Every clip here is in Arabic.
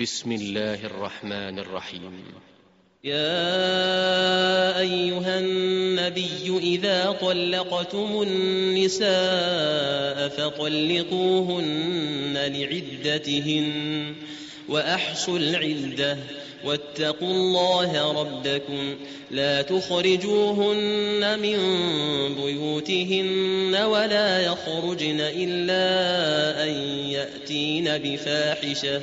بسم الله الرحمن الرحيم. يا أيها النبي إذا طلقتم النساء فطلقوهن لعدتهن وأحصوا العدة واتقوا الله ربكم. لا تخرجوهن من بيوتهن ولا يخرجن إلا أن يأتين بفاحشة.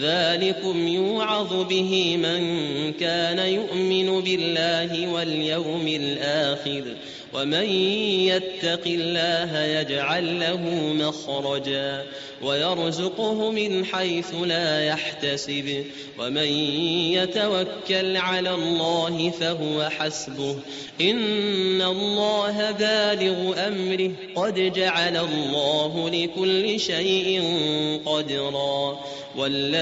ذلكم يوعظ به من كان يؤمن بالله واليوم الآخر ومن يتق الله يجعل له مخرجا ويرزقه من حيث لا يحتسب ومن يتوكل على الله فهو حسبه إن الله بالغ أمره قد جعل الله لكل شيء قدرا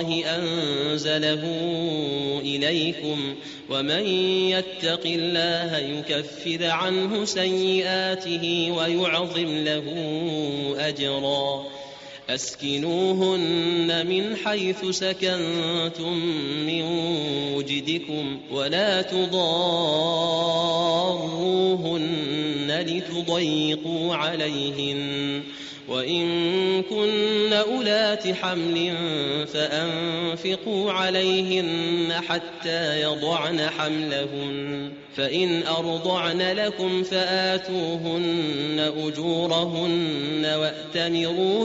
أنزله إليكم ومن يتق الله يكفر عنه سيئاته ويعظم له أجرا أسكنوهن من حيث سكنتم من وجدكم ولا تضاروهن لتضيقوا عليهن وإن كن أولات حمل فأنفقوا عليهن حتى يضعن حملهن فإن أرضعن لكم فآتوهن أجورهن وأتمروا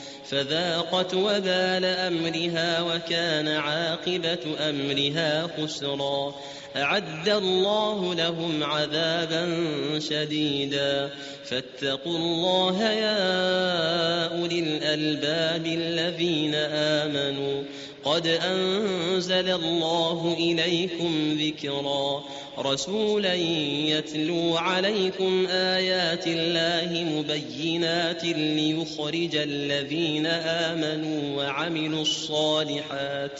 فذاقت وبال أمرها وكان عاقبة أمرها خسرا. أعد الله لهم عذابا شديدا. فاتقوا الله يا أولي الألباب الذين آمنوا. قد أنزل الله إليكم ذكرا. رسولا يتلو عليكم آيات الله مبينات ليخرج الذين آمنوا وعملوا الصالحات.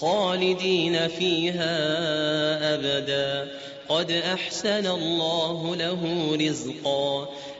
خالدين فيها أبدا. قد أحسن الله له رزقا.